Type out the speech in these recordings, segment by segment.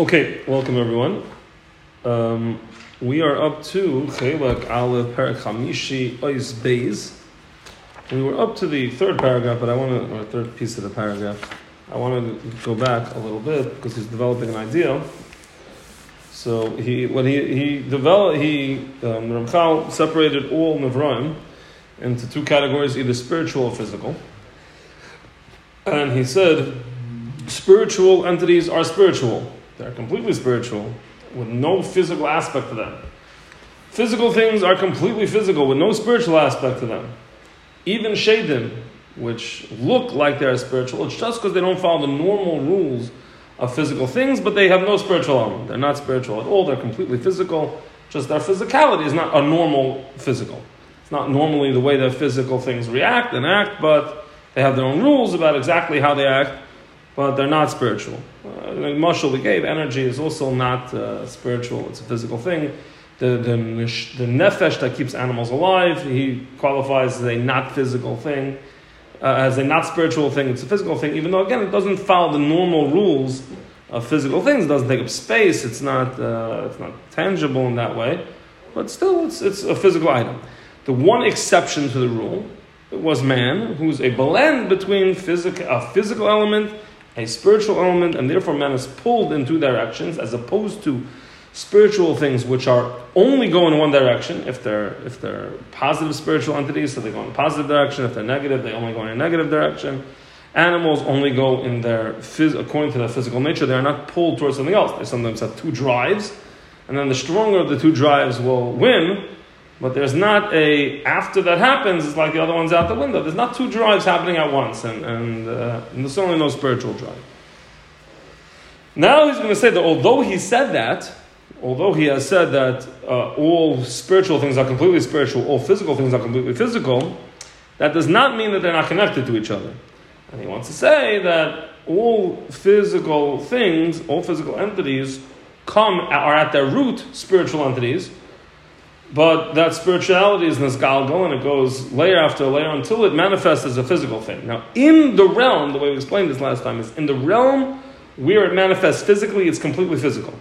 Okay, welcome everyone. Um, we are up to Chelak Aleph Perak Hamishi Ois Beis. We were up to the third paragraph, but I want to, or third piece of the paragraph. I want to go back a little bit because he's developing an idea. So he, when he he developed, he um, Ramchal separated all Nevraim into two categories, either spiritual or physical. And he said, spiritual entities are spiritual they're completely spiritual, with no physical aspect to them. Physical things are completely physical, with no spiritual aspect to them. Even shadim, which look like they're spiritual, it's just because they don't follow the normal rules of physical things, but they have no spiritual element. They're not spiritual at all, they're completely physical. Just their physicality is not a normal physical. It's not normally the way that physical things react and act, but they have their own rules about exactly how they act but they're not spiritual. The mushal we gave, energy is also not uh, spiritual, it's a physical thing. The, the, the nefesh that keeps animals alive, he qualifies as a not physical thing. Uh, as a not spiritual thing, it's a physical thing, even though, again, it doesn't follow the normal rules of physical things. It doesn't take up space, it's not, uh, it's not tangible in that way, but still, it's, it's a physical item. The one exception to the rule was man, who's a blend between physic, a physical element a spiritual element, and therefore man is pulled in two directions, as opposed to spiritual things which are only go in one direction. If they're if they're positive spiritual entities, so they go in a positive direction. If they're negative, they only go in a negative direction. Animals only go in their phys- according to their physical nature. They are not pulled towards something else. They sometimes have two drives, and then the stronger of the two drives will win. But there's not a, after that happens, it's like the other one's out the window. There's not two drives happening at once, and, and, uh, and there's only no spiritual drive. Now he's going to say that although he said that, although he has said that uh, all spiritual things are completely spiritual, all physical things are completely physical, that does not mean that they're not connected to each other. And he wants to say that all physical things, all physical entities, come are at their root spiritual entities, but that spirituality is nisgalgal, and it goes layer after layer until it manifests as a physical thing. Now, in the realm, the way we explained this last time is in the realm where it manifests physically, it's completely physical.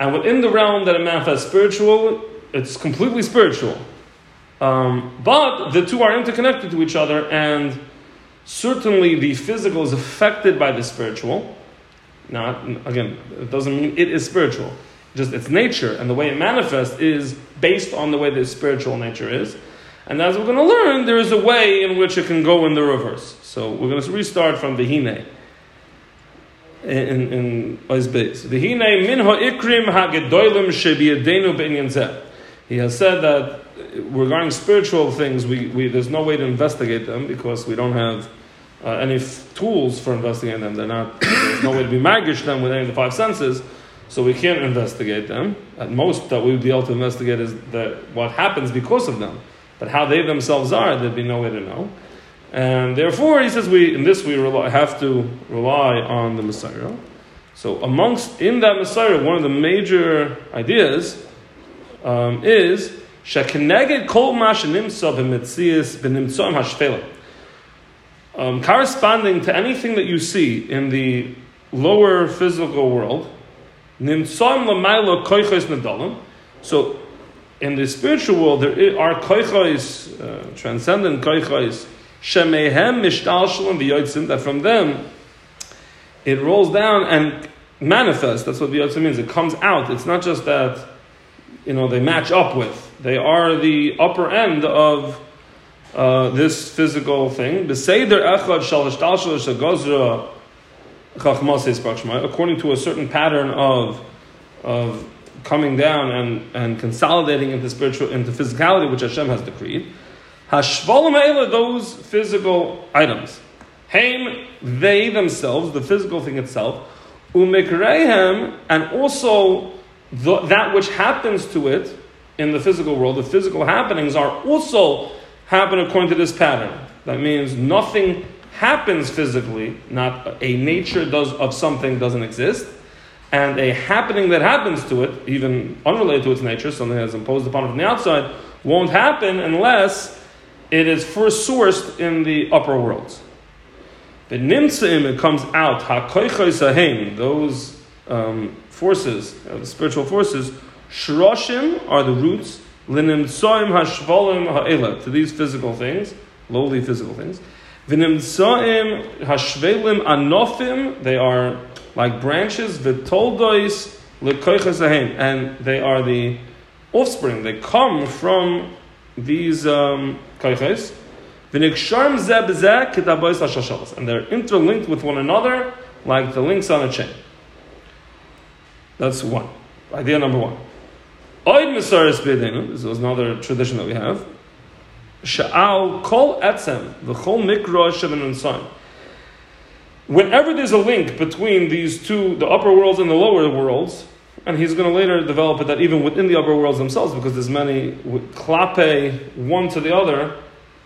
And within the realm that it manifests spiritual, it's completely spiritual. Um, but the two are interconnected to each other, and certainly the physical is affected by the spiritual. Not again, it doesn't mean it is spiritual just its nature and the way it manifests is based on the way the spiritual nature is. And as we're going to learn, there is a way in which it can go in the reverse. So we're going to restart from Vihine. In in Oizbeis. Vihine min ha'ikrim ha'gedoilim shebiyadenu be'inyan He has said that regarding spiritual things, we, we, there's no way to investigate them because we don't have uh, any f- tools for investigating them. They're not, there's no way to be magish them with any of the five senses. So we can't investigate them. At most, that we would be able to investigate is that what happens because of them. But how they themselves are, there'd be no way to know. And therefore, he says, we in this we rely, have to rely on the mesorah. So amongst in that mesorah, one of the major ideas um, is shekeneged kol mashenimsa b'mitzias b'nimtzoim hashfela. Um, corresponding to anything that you see in the lower physical world, So, in the spiritual world, there are koichos, uh, transcendent koichos, shemehem mishtal shalom v'yotzim, that from them it rolls down and manifests. That's what v'yotzim means. It comes out. It's not just that, you know, they match up with. They are the upper end of uh, this physical thing. B'seider echad shal shtal shal according to a certain pattern of, of coming down and, and consolidating into spiritual into physicality which Hashem has decreed. Hashvalim those physical items. Haim, they themselves, the physical thing itself, umikrehem, and also the, that which happens to it in the physical world, the physical happenings are also happen according to this pattern. That means nothing happens physically, not a nature does of something doesn't exist, and a happening that happens to it, even unrelated to its nature, something that's imposed upon it from the outside, won't happen unless it is first sourced in the upper worlds. The nimtzaim, it comes out, ha those um, forces, uh, the spiritual forces, shroshim are the roots, linimtsoim hashvolim ha'ela, to these physical things, lowly physical things. Vinimtsoim hashvelim anofim, they are like branches, vitoldois lekoichas and they are the offspring. They come from these um, koiches. And they're interlinked with one another like the links on a chain. That's one. Idea number one. Oid Mesaris B'Yedenu, this was another tradition that we have. Sha'al kol etzem, the chol mikra shevin sign. Whenever there's a link between these two, the upper worlds and the lower worlds, and he's going to later develop it that even within the upper worlds themselves, because there's many klape one to the other,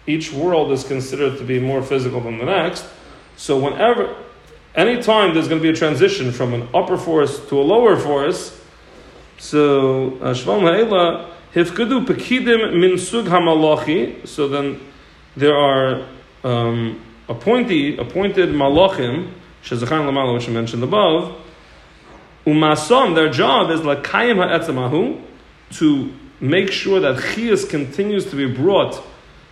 each world is considered to be more physical than the next. So whenever, anytime there's going to be a transition from an upper force to a lower force, so uh, Ha'ela, Hifkudu Pekidim min sug hamalachi, so then there are um, appointed malachim, Shezachan Lamala, which I mentioned above, Umasom, their job is lakayim ha'etzemahu, to make sure that chiyas continues to be brought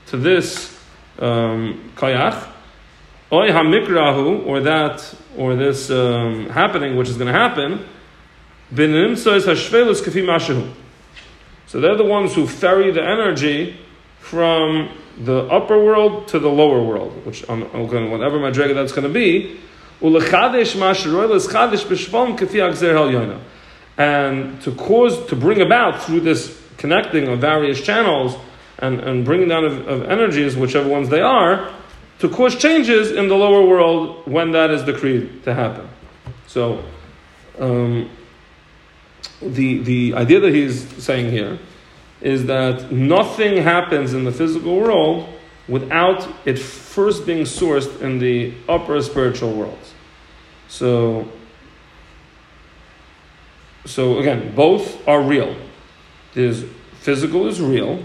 to this um, kayach, oy hamikrahu, or that, or this um, happening, which is going to happen, binimsois hashvelus kafi mashahu. So they're the ones who ferry the energy from the upper world to the lower world, which I'm, I'm whatever that's going to be. And to cause, to bring about through this connecting of various channels and, and bringing down of, of energies, whichever ones they are, to cause changes in the lower world when that is decreed to happen. So, um, the, the idea that he's saying here is that nothing happens in the physical world without it first being sourced in the upper spiritual worlds. So, so again, both are real. There's physical is real,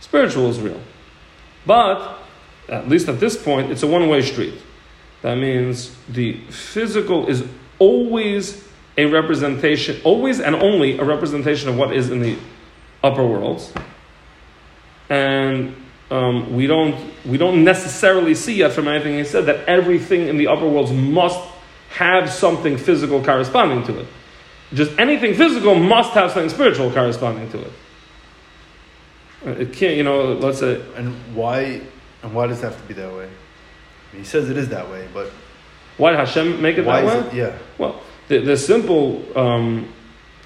spiritual is real. But at least at this point, it's a one-way street. That means the physical is always a representation, always and only a representation of what is in the upper worlds. And um, we don't we don't necessarily see yet from anything he said that everything in the upper worlds must have something physical corresponding to it. Just anything physical must have something spiritual corresponding to it. Uh, it can't, you know. Let's say. And why? And why does it have to be that way? He says it is that way, but why did Hashem make it why that way? It, yeah. Well, the, the simple um,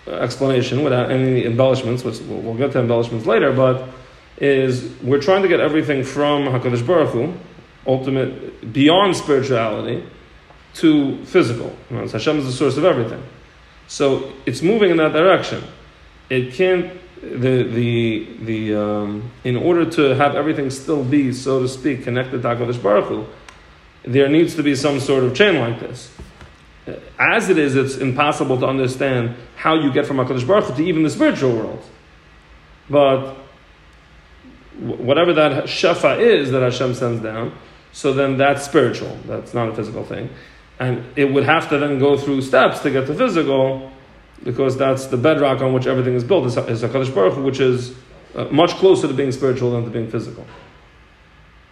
explanation, without any embellishments, which we'll, we'll, get to embellishments later, but is we're trying to get everything from Hakadosh Baruch Hu, ultimate beyond spirituality, to physical. You know, Hashem is the source of everything, so it's moving in that direction. It can't the the the um, in order to have everything still be so to speak connected to Hakadosh Baruch Hu, there needs to be some sort of chain like this. As it is, it's impossible to understand how you get from HaKadosh Baruch Hu to even the spiritual world. But whatever that shefa is that Hashem sends down, so then that's spiritual. That's not a physical thing. And it would have to then go through steps to get to physical, because that's the bedrock on which everything is built, is, is HaKadosh Baruch Hu, which is uh, much closer to being spiritual than to being physical.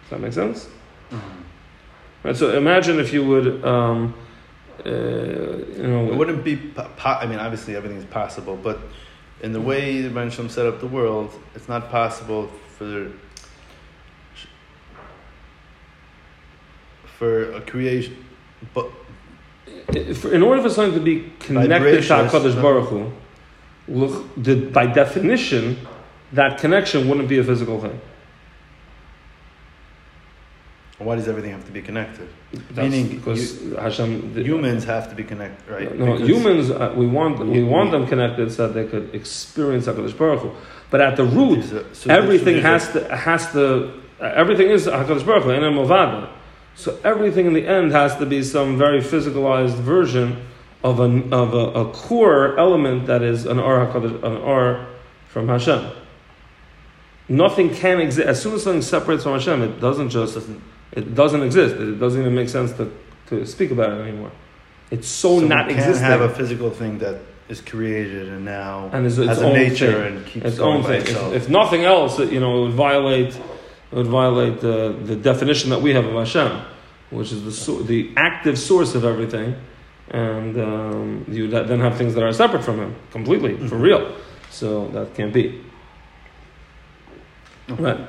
Does that make sense? Mm-hmm. Right, so imagine if you would... Um, uh, you know, it wouldn't be. Po- I mean, obviously everything is possible, but in the way the Rebbeinu set up the world, it's not possible for for a creation. But in order for something to be connected to Hakadosh Baruch Hu, look, the, by definition, that connection wouldn't be a physical thing. Why does everything have to be connected? That's Meaning, because you, Hashem, the, humans have to be connected, right? No, because humans uh, we want we want them connected so that they could experience Hakadosh Baruch Hu. But at the root, so everything has to has to uh, everything is Hakadosh Baruch Hu and Movada. So everything in the end has to be some very physicalized version of a of a, a core element that is an Or Hakadosh, an Or from Hashem. Nothing can exist as soon as something separates from Hashem. It doesn't just doesn't it doesn't exist. It doesn't even make sense to, to speak about it anymore. It's so, so not existing. have a physical thing that is created and now And it's its has a own nature thing. and keeps its going own thing. itself. If, if nothing else, it, you know, it would violate, it would violate the, the definition that we have of Hashem, which is the so, the active source of everything, and um, you then have things that are separate from Him completely for Mhm. real. So that can't be. Okay. Right.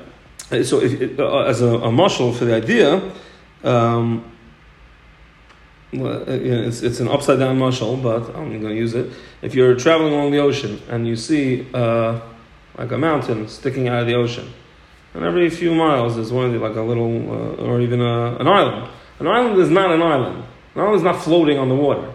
Uh, So, if, uh, as a, a mushal for the idea, um, well, uh, you know, it's, it's an upside down mushal, but I'm going to use it. If you're traveling along the ocean and you see uh, like a mountain sticking out of the ocean, and every few miles there's one of the, like a little, uh, or even a, an island. An island is not an island. An island is not floating on the water.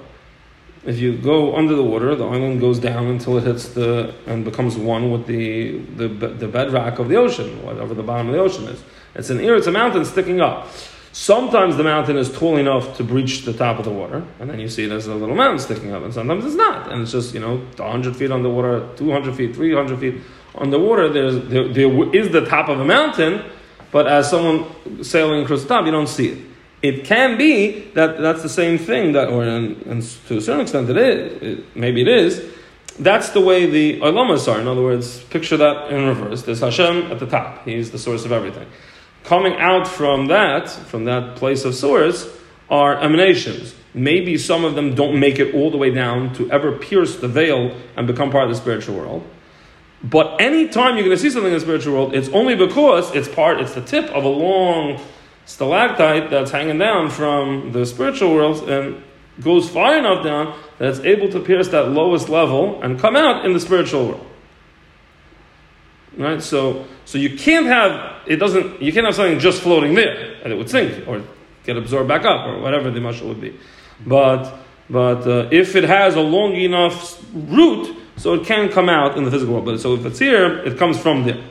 If you go under the water, the island goes down until it hits the and becomes one with the the, the bedrock of the ocean, whatever the bottom of the ocean is. It's an ear, it's a mountain sticking up. Sometimes the mountain is tall enough to breach the top of the water, and then you see it as a little mountain sticking up, and sometimes it's not, and it's just you know 100 feet underwater, 200 feet, 300 feet underwater. There's there, there is the top of a mountain, but as someone sailing across the top, you don't see it. It can be that that's the same thing that, or in, in, to a certain extent, it is. It, maybe it is. That's the way the olamas are. In other words, picture that in reverse. There's Hashem at the top. He's the source of everything. Coming out from that, from that place of source, are emanations. Maybe some of them don't make it all the way down to ever pierce the veil and become part of the spiritual world. But anytime you're going to see something in the spiritual world, it's only because it's part, it's the tip of a long stalactite that's hanging down from the spiritual world and goes far enough down that it's able to pierce that lowest level and come out in the spiritual world. Right? So, so you can't have it doesn't you can't have something just floating there and it would sink or get absorbed back up or whatever the mushal would be. But but uh, if it has a long enough root, so it can come out in the physical world. But so if it's here, it comes from there.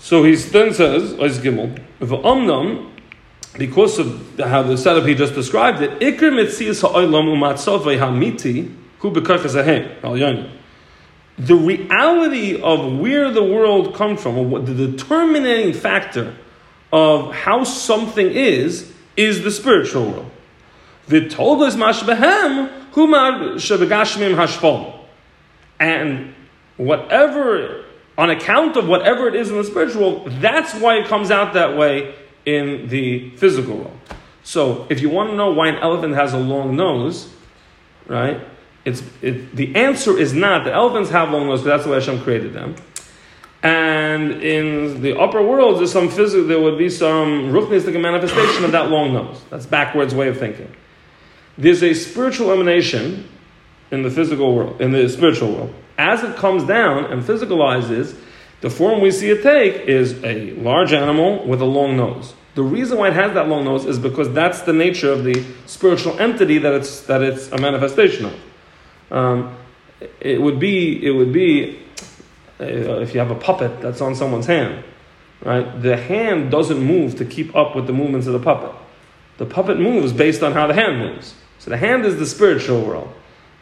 So he then says, Gimel, because of how the setup he just described it, Ikr mitzias ha'olam umatzovei ha'miti, hu b'karkas ahem, al. The reality of where the world comes from, or what the determining factor of how something is, is the spiritual world. V'toldos mashbehem, hu mar shebegashmim hashpom. And whatever on account of whatever it is in the spiritual that's why it comes out that way in the physical world. So, if you want to know why an elephant has a long nose, right? It's it, the answer is not that elephants have long noses, that's the way Hashem created them. And in the upper world, there's some physical, there would be some ruchnistic manifestation of that long nose. That's backwards way of thinking. There's a spiritual emanation in the physical world, in the spiritual world. As it comes down and physicalizes, the form we see it take is a large animal with a long nose. The reason why it has that long nose is because that's the nature of the spiritual entity that it's that it's a manifestation of. Um, it would be it would be uh, if you have a puppet that's on someone's hand, right? The hand doesn't move to keep up with the movements of the puppet. The puppet moves based on how the hand moves. So the hand is the spiritual world,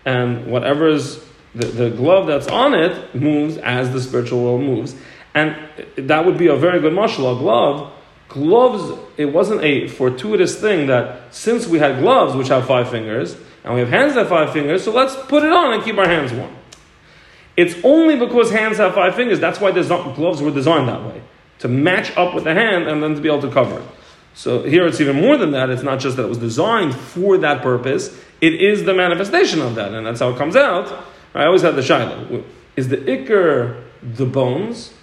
and whatever is the, the glove that's on it moves as the spiritual world moves. And that would be a very good mushal a glove. Gloves, it wasn't a fortuitous thing that since we had gloves which have five fingers, and we have hands that have five fingers, so let's put it on and keep our hands warm. It's only because hands have five fingers, that's why desi- gloves were designed that way. To match up with the hand and then to be able to cover it. So here it's even more than that. It's not just that it was designed for that purpose, it is the manifestation of that, and that's how it comes out. I always had the shaila. Is the ikr the bones?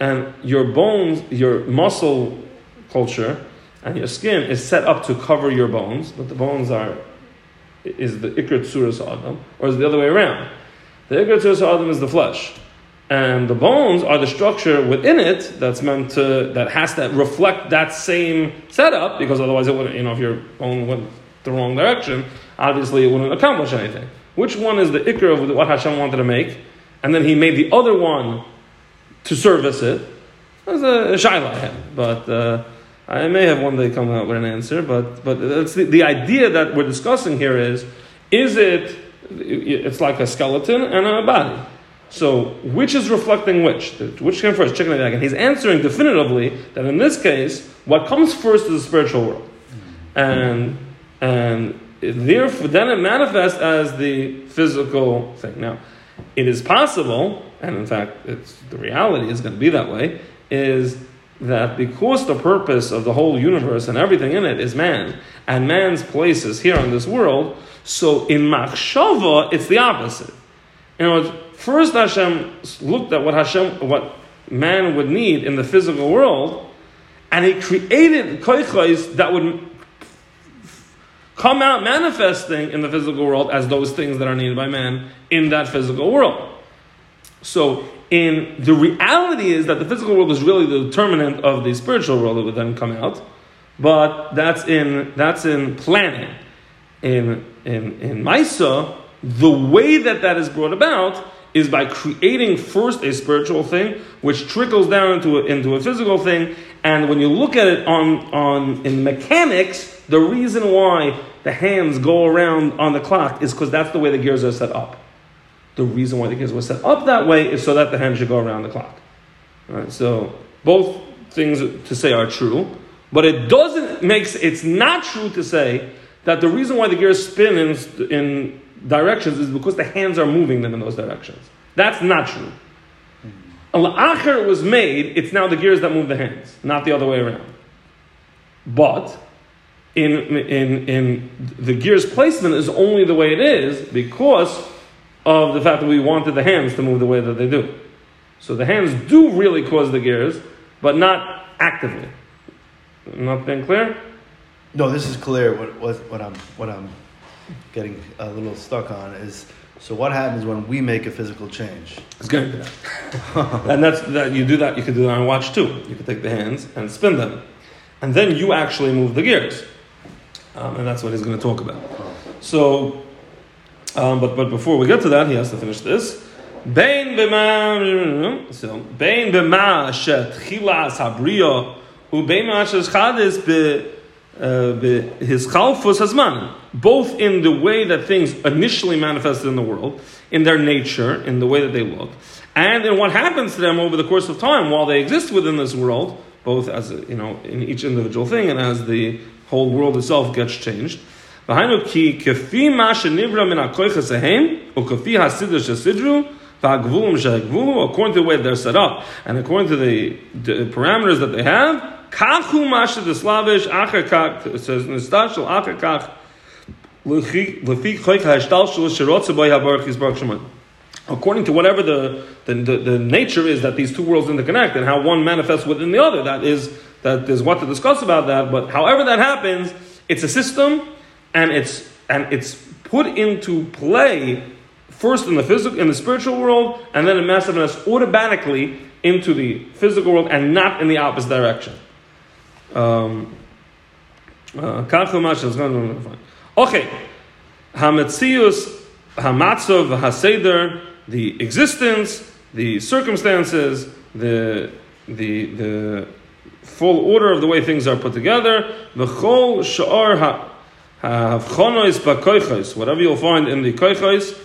And your bones, your muscle culture, and your skin is set up to cover your bones, but the bones are is the ikr tsuras adam, or is the other way around? The ikr tsuras adam is the flesh, and the bones are the structure within it that's meant to that has to reflect that same setup, because otherwise it wouldn't. You know, if your bone went the wrong direction, obviously it wouldn't accomplish anything. Which one is the ikr of what Hashem wanted to make, and then He made the other one to service it? That's a, shaila I have, but. Uh, I may have one day come out with an answer, but but the, the idea that we're discussing here is is it it's like a skeleton and a body. So which is reflecting which? Which came first, chicken and egg? And he's answering definitively that in this case, what comes first is the spiritual world, and and therefore, then it manifests as the physical thing. Now, it is possible, and in fact, it's, the reality is going to be that way, is that because the purpose of the whole universe and everything in it is man, and man's place is here in this world, so in Machshava, it's the opposite. In other words, first Hashem looked at what Hashem, what man would need in the physical world, and he created koichos that would come out manifesting in the physical world as those things that are needed by man in that physical world. So, in the reality is that the physical world is really the determinant of the spiritual world that would then come out, but that's in that's in planning. In in in Maisa, the way that that is brought about is by creating first a spiritual thing, which trickles down into a, into a physical thing. And when you look at it on, on in mechanics, the reason why the hands go around on the clock is because that's the way the gears are set up. The reason why the gears were set up that way is so that the hands should go around the clock. All right, so both things to say are true, but it doesn't makes it's not true to say that the reason why the gears spin in, in directions is because the hands are moving them in those directions. That's not true. Al-akhir was made, it's now the gears that move the hands, not the other way around. But in, in, in the gears placement is only the way it is because of the fact that we wanted the hands to move the way that they do. So the hands do really cause the gears, but not actively. Not being clear? No, this is clear. What, what, what I'm what I'm getting a little stuck on is so what happens when we make a physical change? It's to and that's that you do that, you can do that on watch too. You can take the hands and spin them. And then you actually move the gears. Um, and that's what he's going to talk about. So, um, but, but before we get to that, he has to finish this. Bein b'ma, so, bein b'ma shet chilas habriya, u bein b'ma shet chadis his chalfus hazman, both in the way that things initially manifested in the world, in their nature, in the way that they look, and in what happens to them over the course of time while they exist within this world, both as you know in each individual thing and as the whole world itself gets changed. According to the way they're set up and according to the, the parameters that they have. According to whatever the, the, the, the, nature is that these two worlds interconnect and how one manifests within the other, that is that is what to discuss about that. But however that happens, it's a system, and it's and it's put into play first in the physical in the spiritual world, and then in massiveness automatically into the physical world, and not in the opposite direction. Um, uh, okay, Hametzius, Hamatzov, Haseder, the existence, the circumstances, the the the full order of the way things are put together. V'chol sha'ar ha'avchonois whatever you'll find in the koichos,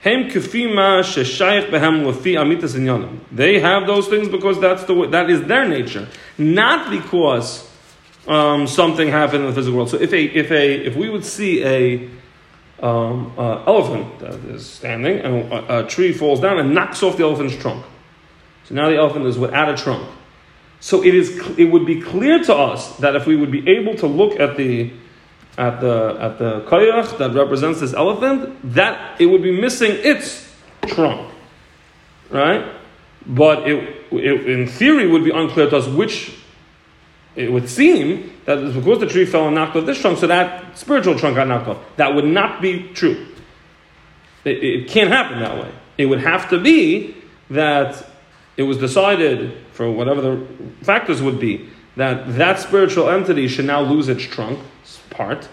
hem sheshayich behem amitas. They have those things because that's the way, that is their nature, not because um, something happened in the physical world. So if a if a if we would see a um, uh, elephant that is standing and a, a, tree falls down and knocks off the elephant's trunk, so now the elephant is without a trunk. So it is it would be clear to us that if we would be able to look at the at the at the koyach that represents this elephant, that it would be missing its trunk, right? But it, it in theory would be unclear to us which it would seem that it's because the tree fell and knocked off this trunk, so that spiritual trunk got knocked off. That would not be true. It, it can't happen that way. It would have to be that it was decided, for whatever the factors would be, that that spiritual entity should now lose its trunk part.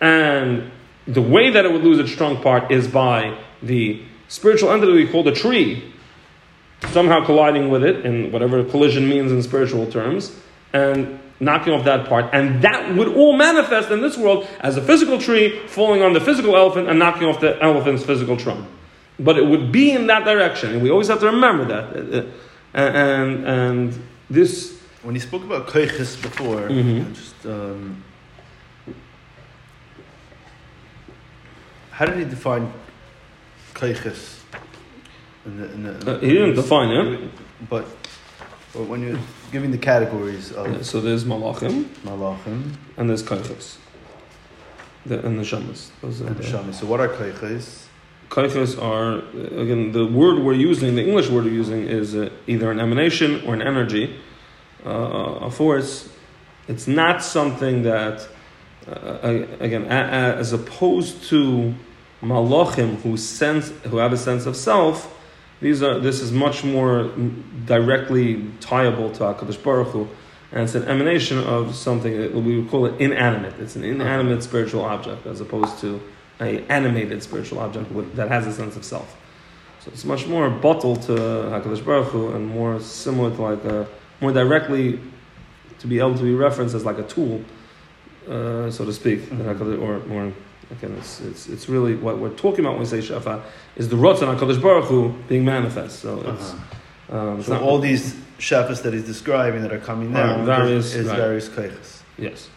And the way that it would lose its trunk part is by the spiritual entity we call the tree somehow colliding with it in whatever collision means in spiritual terms and knocking off that part. And that would all manifest in this world as a physical tree falling on the physical elephant and knocking off the elephant's physical trunk. But it would be in that direction. And we always have to remember that. And, and this. When you spoke about koiches before, mm-hmm. just. Um, how did he define koiches? In the, in the, Uh, he didn't define it. But, but when you're giving the categories of Yeah, so there's malachim malachim and there's kaichos. The, and the shamas. Those are and the shami, so what are koiches? Kaichos are again the word we're using. The English word we're using is uh, either an emanation or an energy, uh, a force. It's not something that uh, again as opposed to malachim who sense who have a sense of self. These are this is much more directly tieable to Hakadosh Baruch Hu, and it's an emanation of something we would call it inanimate. It's an inanimate spiritual object as opposed to a animated spiritual object that has a sense of self. So it's much more bottle to Hakadosh Baruch Hu and more similar to like a more directly to be able to be referenced as like a tool, uh, so to speak, Mhm. or more Again, it's, it's, it's really what we're talking about when we say Shafa is the Ratzon HaKadosh Baruch Hu being manifest. So it's, Uh-huh. um, it's So all these shafas that he's describing that are coming Are various- is, is right. various. Yes,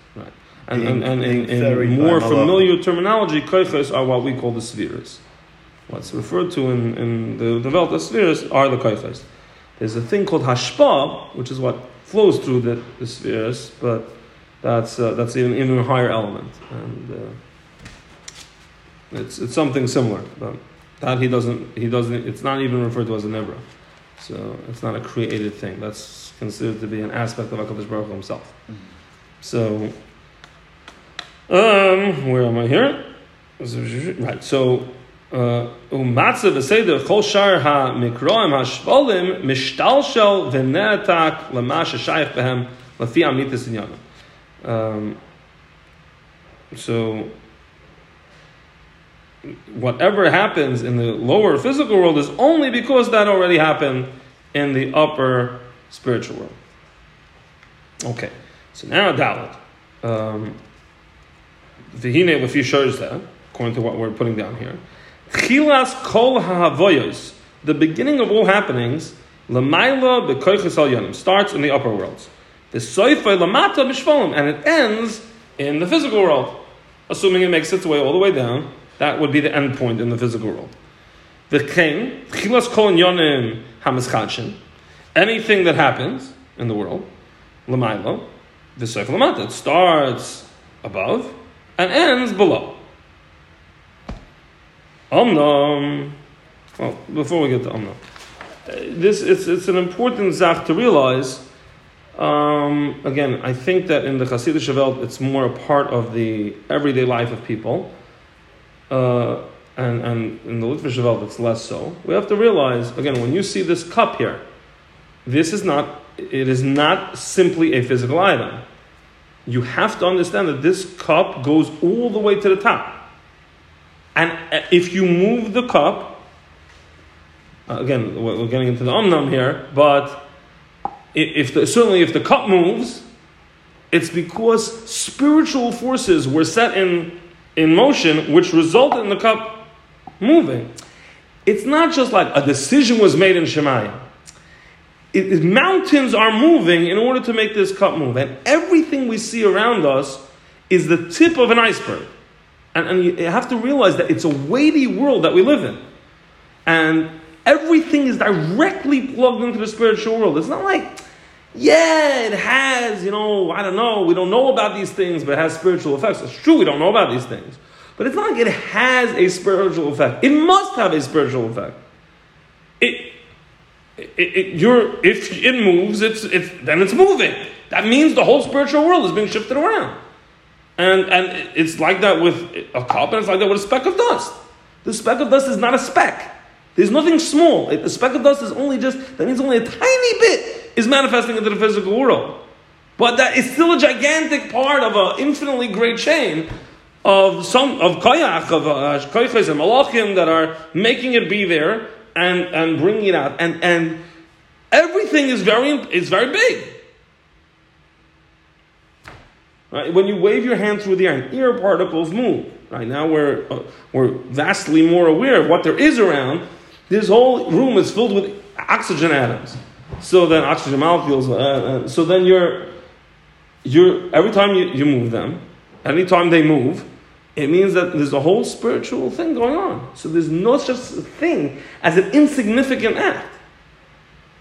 And, and, and more familiar terminology, koiches are what we call the spheres. What's referred to in, in the developed spheres are the koiches. There's a thing called hashpa, which is what flows through the, the spheres, but that's, uh, that's even, even a higher element. And uh, it's, it's something similar, but that he doesn't, he doesn't, it's not even referred to as a nibra. So it's not a created thing. That's considered to be an aspect of HaKadosh Baruch Hu himself. So, um, where am I here? Right. So, uh, umatza v'seder shar ha mikroim v'ne'atak behem. Um, so, whatever happens in the lower physical world is only because that already happened in the upper spiritual world. Okay, so now Dalet. Um, V'hine lefi shorzeh, according to what we're putting down here. Chilas kol ha'havoyos, the beginning of all happenings, l'mayla b'koiches al starts in the upper worlds. The soifay lamata b'shvolim, and it ends in the physical world. Assuming it makes its way all the way down, that would be the end point in the physical world. The king, chilas kol yanim hamischadshin, anything that happens in the world, l'mayla, the soifay lamata, it starts above and ends below. Omnom. Well, before we get to Omnom, uh, this it's it's an important zach to realize. Um, again, I think that in the Hasidic Welt, it's more a part of the everyday life of people, uh, and and in the Litvish Welt, it's less so. We have to realize again when you see this cup here, this is not it is not simply a physical item you have to understand that this cup goes all the way to the top. And uh, if you move the cup, uh, again, we're getting into the omnam here, but if the, certainly if the cup moves, it's because spiritual forces were set in, in motion which resulted in the cup moving. It's not just like a decision was made in Shamayim it, it- mountains are moving in order to make this cup move. And everything we see around us is the tip of an iceberg. And, and you have to realize that it's a weighty world that we live in. And everything is directly plugged into the spiritual world. It's not like, yeah, it has, you know, I don't know, we don't know about these things, but it has spiritual effects. It's true, we don't know about these things. But it's not like it has a spiritual effect. It must have a spiritual effect. It, it, it, you're, if it moves, it's, it's, then it's moving. That means the whole spiritual world is being shifted around. And, and it's like that with a cup, and it's like that with a speck of dust. The speck of dust is not a speck. There's nothing small. The speck of dust is only just, that means only a tiny bit is manifesting into the physical world. But that is still a gigantic part of an infinitely great chain of some of koyach, of uh, koyches and malachim that are making it be there and, and bringing it out. And, and everything is very, is very big. Right? When you wave your hand through the air, air particles move. Right now, we're uh, we're vastly more aware of what there is around. This whole room is filled with oxygen atoms. So then, oxygen molecules. Uh, uh, so then, you're you're every time you, you move them, anytime they move, it means that there's a whole spiritual thing going on. So there's no such thing as an insignificant act.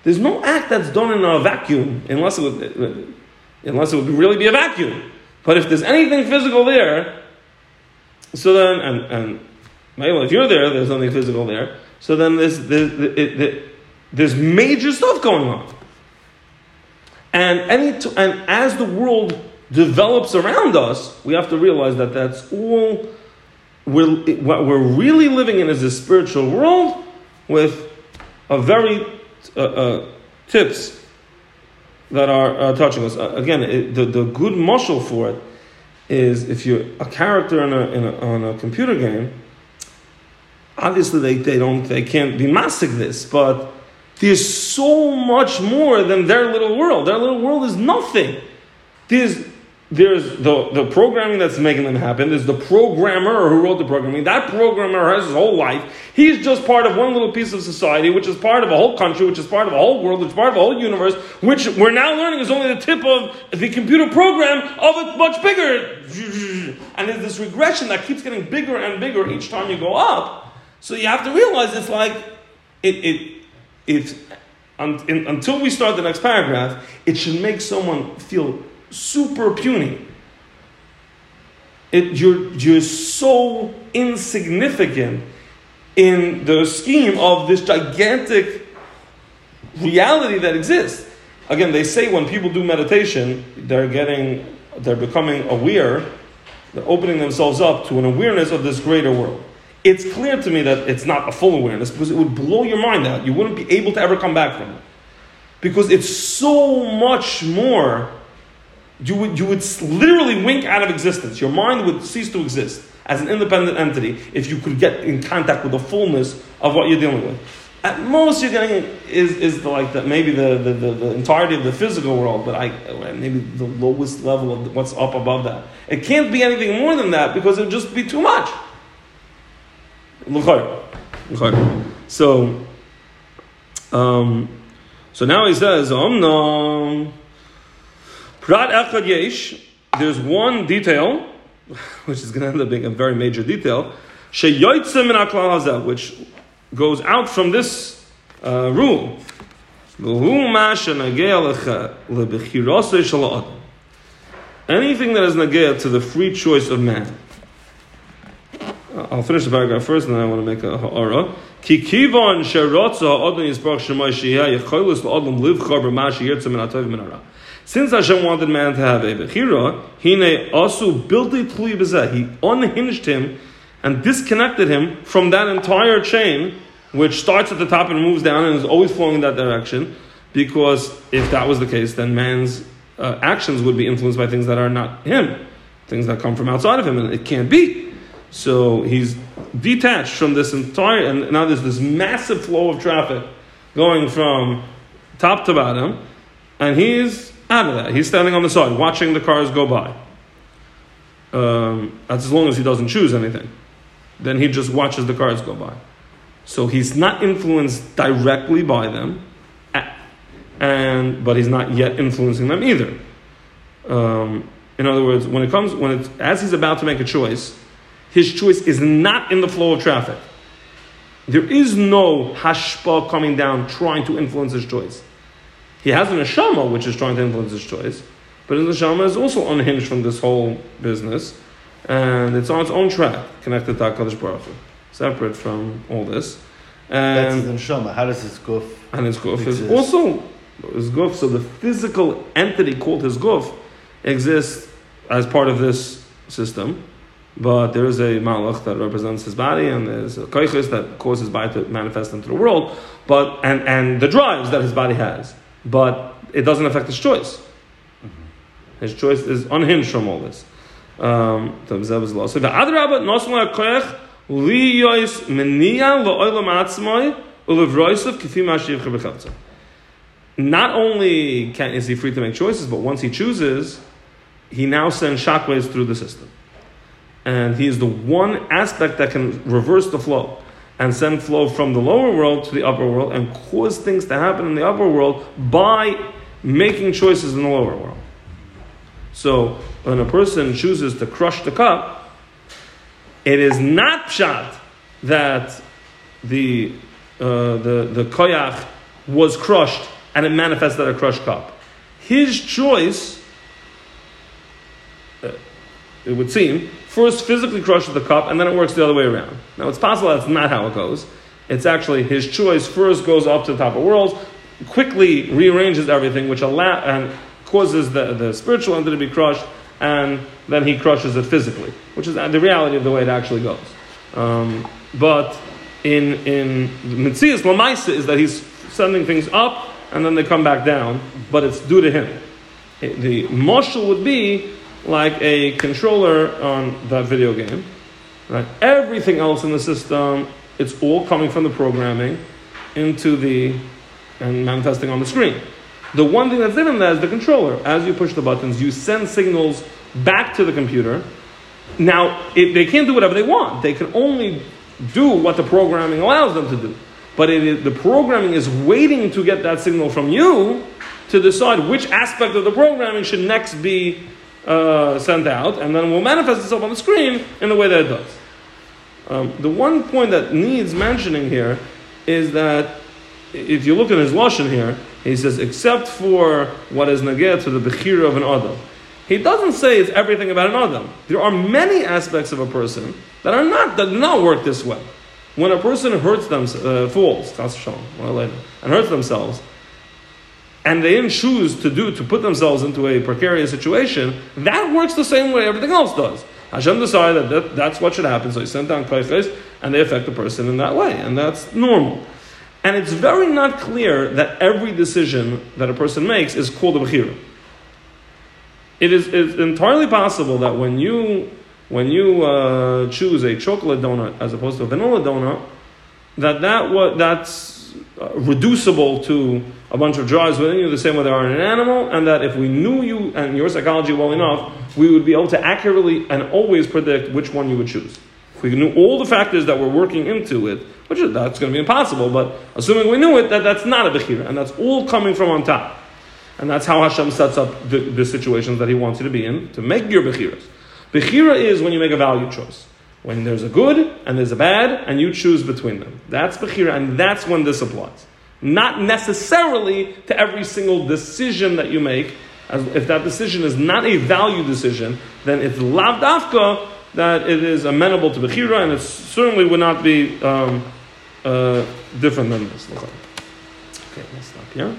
There's no act that's done in a vacuum unless it would, unless it would really be a vacuum. But if there's anything physical there, so then, and, and well, if you're there, there's nothing physical there. So then there's, there's, there's major stuff going on. And, any t- and as the world develops around us, we have to realize that that's all we're, what we're really living in is a spiritual world with a very uh, uh, tips that are uh, touching us. Uh, again, it, the, the good mushal for it is if you're a character in a, in a, on a computer game, obviously they, they don't they can't be massive this, but there's so much more than their little world. Their little world is nothing. There's there's the, the programming that's making them happen. There's the programmer who wrote the programming. That programmer has his whole life. He's just part of one little piece of society, which is part of a whole country, which is part of a whole world, which is part of a whole universe, which we're now learning is only the tip of the computer program of a much bigger. And there's this regression that keeps getting bigger and bigger each time you go up. So you have to realize it's like, it, it, it, until we start the next paragraph, it should make someone feel super puny. It, you're, you're so insignificant in the scheme of this gigantic reality that exists. Again, they say when people do meditation, they're getting, they're becoming aware, they're opening themselves up to an awareness of this greater world. It's clear to me that it's not a full awareness because it would blow your mind out. You wouldn't be able to ever come back from it. Because it's so much more you would, you would literally wink out of existence. Your mind would cease to exist as an independent entity if you could get in contact with the fullness of what you're dealing with. At most, you're getting is, is the, like the, maybe the, the, the, the, entirety of the physical world, but I, maybe the lowest level of what's up above that. It can't be anything more than that because it would just be too much. So, um, so now he says, Om no. Prat echad yesh, there's one detail, which is going to end up being a very major detail, sheyoytzem min haklal which goes out from this uh, rule. Anything that is nagea to the free choice of man. I'll finish the paragraph first, and then I want to make a ha'ara. Ki kivon sherotza ha'adon yisbrach shemay sheyah yecholus la'adon liv chaber ma min ha'tov min ha'ra. Since Hashem wanted man to have a bechira, Hine also built a tli He unhinged him and disconnected him from that entire chain, which starts at the top and moves down and is always flowing in that direction. Because if that was the case, then man's uh, actions would be influenced by things that are not him, things that come from outside of him, and it can't be. So he's detached from this entire, and now there's this massive flow of traffic going from top to bottom, and he's that. He's standing on the side, watching the cars go by. Um, that's as long as he doesn't choose anything. Then he just watches the cars go by. So he's not influenced directly by them, and but he's not yet influencing them either. Um, in other words, when it comes when it's as he's about to make a choice, his choice is not in the flow of traffic. There is no hashpa coming down trying to influence his choice. He has an neshama which is trying to influence his choice, but his neshama is also unhinged from this whole business, and it's on its own track, connected to Hakadosh Baruch Hu, separate from all this. And That's his neshama. How does his guf? And his guf is also his guf. So the physical entity called his guf exists as part of this system. But there is a malach that represents his body, and there's a koiches that causes his body to manifest into the world. But and and the drives that his body has but it doesn't affect his choice. His choice is unhinged from all this. Um, so the ashiv chebechavtza. Not only can, is he free to make choices, but once he chooses, he now sends shockwaves through the system. And he is the one aspect that can reverse the flow and send flow from the lower world to the upper world and cause things to happen in the upper world by making choices in the lower world. So when a person chooses to crush the cup, It is not pshat that the uh, the the koyach was crushed and it manifested a crushed cup. His choice, uh, it would seem, first physically crushes the cup and then it works the other way around. Now it's possible that's not how it goes. It's actually his choice first goes up to the top of worlds, quickly rearranges everything, which allow and causes the, the spiritual entity to be crushed, and then he crushes it physically, which is the reality of the way it actually goes. Um, but in in Mitzias Lamaisa is that he's sending things up and then they come back down, but it's due to him. The mushal would be like a controller on that video game. Right? Everything else in the system, it's all coming from the programming into the and manifesting on the screen. The one thing that's different there is the controller. As you push the buttons, you send signals back to the computer. Now, it, they can't do whatever they want. They can only do what the programming allows them to do. But the programming is waiting to get that signal from you to decide which aspect of the programming should next be uh, sent out, and then will manifest itself on the screen in the way that it does. Um, the one point that needs mentioning here is that if you look at his lashon here, he says, except for what is nageh to the bechira of an adam. He doesn't say it's everything about an adam. There are many aspects of a person that are not that do not work this way. When a person hurts them, uh, falls, and hurts themselves, and they didn't choose to do to put themselves into a precarious situation, that works the same way everything else does. Hashem decided that, that that's what should happen, so he sent down Kaifes, and they affect the person in that way, and that's normal. And it's very not clear that every decision that a person makes is called a bechira. It is it's entirely possible that when you when you uh, choose a chocolate donut as opposed to a vanilla donut, that that what that's uh, reducible to a bunch of drives within you the same way they are in an animal, and that if we knew you and your psychology well enough, we would be able to accurately and always predict which one you would choose. If we knew all the factors that we're working into it, which is, that's going to be impossible, but assuming we knew it, that that's not a bechira, and that's all coming from on top. And that's how Hashem sets up the, the situations that He wants you to be in to make your bechiras. Bechira is when you make a value choice. When there's a good and there's a bad, and you choose between them. That's bechira, and that's when this applies. Not necessarily to every single decision that you make. As if that decision is not a value decision, then it's lav davka that it is amenable to Bechira, and it certainly would not be um, uh, different than this. Okay, let's stop here.